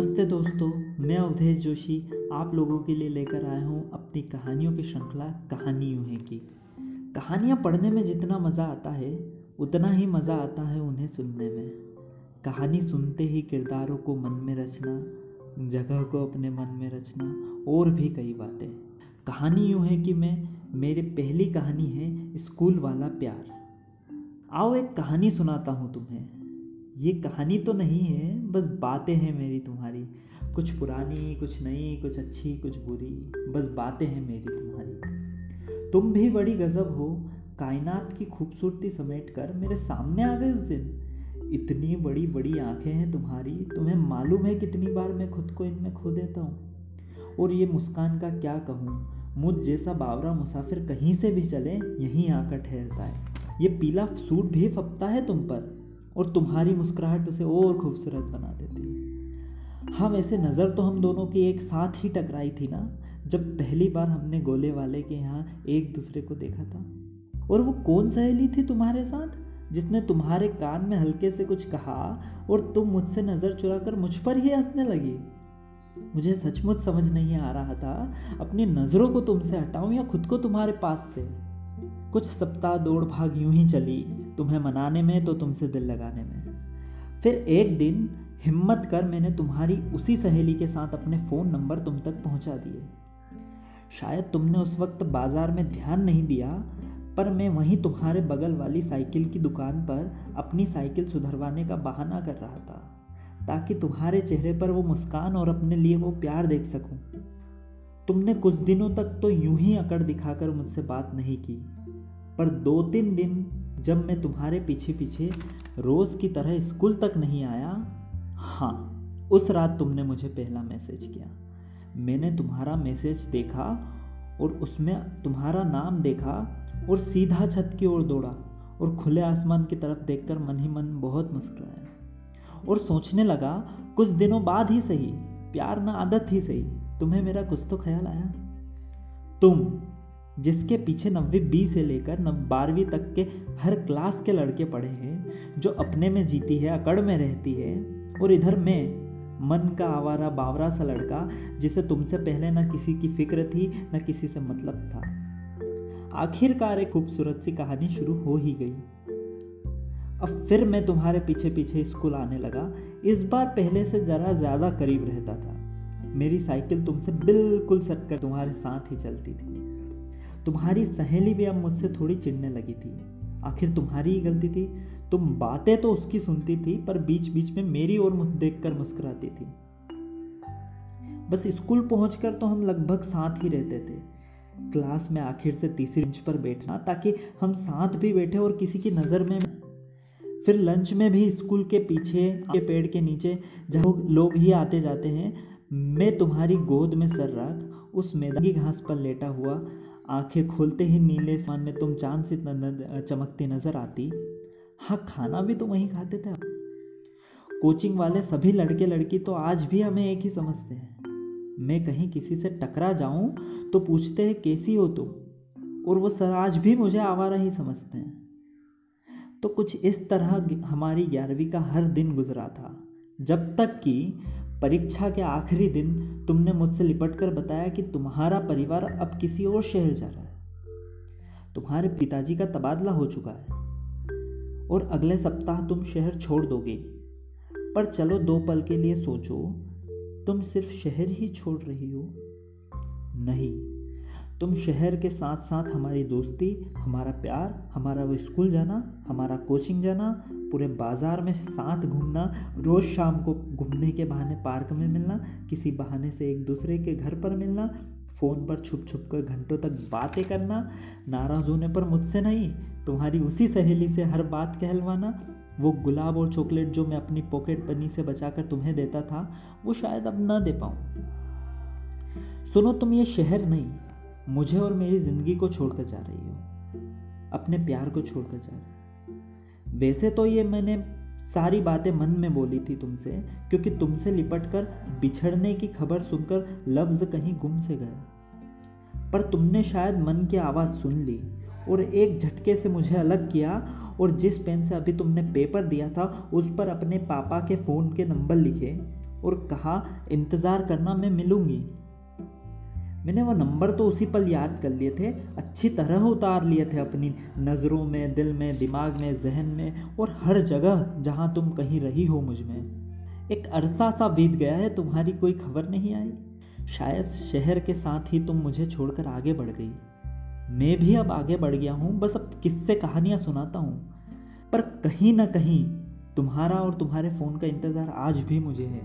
नमस्ते दोस्तों, मैं अवधेश जोशी आप लोगों के लिए लेकर आया हूँ अपनी कहानियों की श्रृंखला कहानी यूँ है की। कहानियाँ पढ़ने में जितना मज़ा आता है, उतना ही मज़ा आता है उन्हें सुनने में। कहानी सुनते ही किरदारों को मन में रचना, जगह को अपने मन में रचना, और भी कई बातें। कहानी यूँ है कि मैं, मेरी पहली कहानी है स्कूल वाला प्यार। आओ एक कहानी सुनाता हूँ तुम्हें। ये कहानी तो नहीं है, बस बातें हैं मेरी तुम्हारी। कुछ पुरानी, कुछ नई, कुछ अच्छी, कुछ बुरी, बस बातें हैं मेरी तुम्हारी। तुम भी बड़ी गज़ब हो। कायनात की खूबसूरती समेट कर मेरे सामने आ गए उस दिन। इतनी बड़ी बड़ी आँखें हैं तुम्हारी, तुम्हें मालूम है कितनी बार मैं खुद को इनमें खो देता हूँ। और ये मुस्कान का क्या कहूँ? मुझ जैसा बावरा मुसाफिर कहीं से भी चले, यहीं आकर ठहरता है। ये पीला सूट भी फपता है तुम पर। और तुम्हारी मुस्कुराहट उसे और खूबसूरत बना देती है। हाँ वैसे नज़र तो हम दोनों की एक साथ ही टकराई थी ना, जब पहली बार हमने गोले वाले के यहाँ एक दूसरे को देखा था। और वो कौन सहेली थी तुम्हारे साथ, जिसने तुम्हारे कान में हल्के से कुछ कहा और तुम मुझसे नज़र चुरा कर मुझ पर ही हंसने लगी? मुझे सचमुच समझ नहीं आ रहा था, अपनी नज़रों को तुमसे हटाऊं या खुद को तुम्हारे पास से। कुछ सप्ताह दौड़ भाग यूँ ही चली। तुम्हें मनाने में तो तुमसे दिल लगाने में फिर एक दिन हिम्मत कर मैंने तुम्हारी उसी सहेली के साथ अपने फ़ोन नंबर तुम तक पहुँचा दिए शायद तुमने उस वक्त बाज़ार में ध्यान नहीं दिया, पर मैं वहीं तुम्हारे बगल वाली साइकिल की दुकान पर अपनी साइकिल सुधरवाने का बहाना कर रहा था, ताकि तुम्हारे चेहरे पर वो मुस्कान और अपने लिए वो प्यार देख सकूँ। तुमने कुछ दिनों तक तो यूँ ही अकड़ दिखाकर मुझसे बात नहीं की, पर दो तीन दिन जब मैं तुम्हारे पीछे पीछे रोज़ की तरह स्कूल तक नहीं आया हाँ उस रात तुमने मुझे पहला मैसेज किया। मैंने तुम्हारा मैसेज देखा और उसमें तुम्हारा नाम देखा और सीधा छत की ओर दौड़ा और खुले आसमान की तरफ़ देखकर मन ही मन बहुत मुस्कुराया और सोचने लगा, कुछ दिनों बाद ही सही, प्यार ना आदत ही सही, तुम्हें मेरा कुछ तो ख्याल आया। तुम जिसके पीछे नब्बे बी से लेकर बारहवीं तक के हर क्लास के लड़के पढ़े हैं, जो अपने में जीती है, अकड़ में रहती है, और इधर मैं, मन का आवारा बावरा सा लड़का, जिसे तुमसे पहले न किसी की फ़िक्र थी, न किसी से मतलब था। आखिरकार एक खूबसूरत सी कहानी शुरू हो ही गई। अब फिर मैं तुम्हारे पीछे पीछे स्कूल आने लगा। इस बार पहले से ज़रा ज़्यादा करीब रहता था। मेरी साइकिल तुमसे बिल्कुल सट कर तुम्हारे साथ ही चलती थी। तुम्हारी सहेली भी अब मुझसे थोड़ी चिढ़ने लगी थी। आखिर तुम्हारी ही गलती थी। तुम बातें तो उसकी सुनती थी, पर बीच बीच में मेरी ओर देख कर मुस्कुराती थी। बस स्कूल पहुंचकर तो हम लगभग साथ ही रहते थे। क्लास में आखिर से तीसरी बेंच पर बैठना, ताकि हम साथ भी बैठे और किसी की नज़र में फिर लंच में भी स्कूल के पीछे, के पेड़ के नीचे, जहाँ लोग ही आते जाते हैं। मैं तुम्हारी गोद में सर रख, उस मैदानी घास पर लेटा हुआ आँखें खोलते ही नीले सान में तुम चाँद से चमकती नज़र आती। हाँ खाना भी तो वहीं खाते थे कोचिंग वाले सभी लड़के लड़की तो आज भी हमें एक ही समझते हैं। मैं कहीं किसी से टकरा जाऊँ तो पूछते हैं, कैसी हो तुम? और वो सर आज भी मुझे आवारा ही समझते हैं। तो कुछ इस तरह हमारी ग्यारहवीं का हर दिन गुजरा था। जब तक कि परीक्षा के आखिरी दिन तुमने मुझसे लिपट कर बताया कि तुम्हारा परिवार अब किसी और शहर जा रहा है। तुम्हारे पिताजी का तबादला हो चुका है और अगले सप्ताह तुम शहर छोड़ दोगे। पर चलो दो पल के लिए सोचो, तुम सिर्फ़ शहर ही छोड़ रही हो। नहीं। तुम शहर के साथ साथ हमारी दोस्ती, हमारा प्यार, हमारा वो स्कूल जाना, हमारा कोचिंग जाना, पूरे बाज़ार में साथ घूमना, रोज़ शाम को घूमने के बहाने पार्क में मिलना, किसी बहाने से एक दूसरे के घर पर मिलना, फ़ोन पर छुप छुप कर घंटों तक बातें करना, नाराज़ होने पर मुझसे नहीं, तुम्हारी उसी सहेली से हर बात कहलवाना, वो गुलाब और चॉकलेट जो मैं अपनी पॉकेट बनी से बचाकर तुम्हें देता था, वो शायद अब ना दे पाऊँ। सुनो, तुम ये शहर नहीं मुझे और मेरी ज़िंदगी को छोड़कर जा रही हो। अपने प्यार को छोड़कर जा रही हो। वैसे तो ये मैंने सारी बातें मन में बोली थी तुमसे, क्योंकि तुमसे लिपट कर बिछड़ने की खबर सुनकर लफ्ज़ कहीं गुम से गए। पर तुमने शायद मन की आवाज़ सुन ली और एक झटके से मुझे अलग किया और जिस पेन से अभी तुमने पेपर दिया था, उस पर अपने पापा के फ़ोन के नंबर लिखे और कहा, इंतज़ार करना मैं मिलूँगी। मैंने वो नंबर तो उसी पल याद कर लिए थे। अच्छी तरह उतार लिए थे अपनी नज़रों में, दिल में, दिमाग में, जहन में और हर जगह जहाँ तुम कहीं रही हो मुझमें। एक अरसा सा बीत गया है, तुम्हारी कोई खबर नहीं आई। शायद शहर के साथ ही तुम मुझे छोड़कर आगे बढ़ गई। मैं भी अब आगे बढ़ गया हूँ, बस अब किससे कहानियाँ सुनाता हूँ। पर कहीं ना कहीं तुम्हारा और तुम्हारे फ़ोन का इंतज़ार आज भी मुझे है।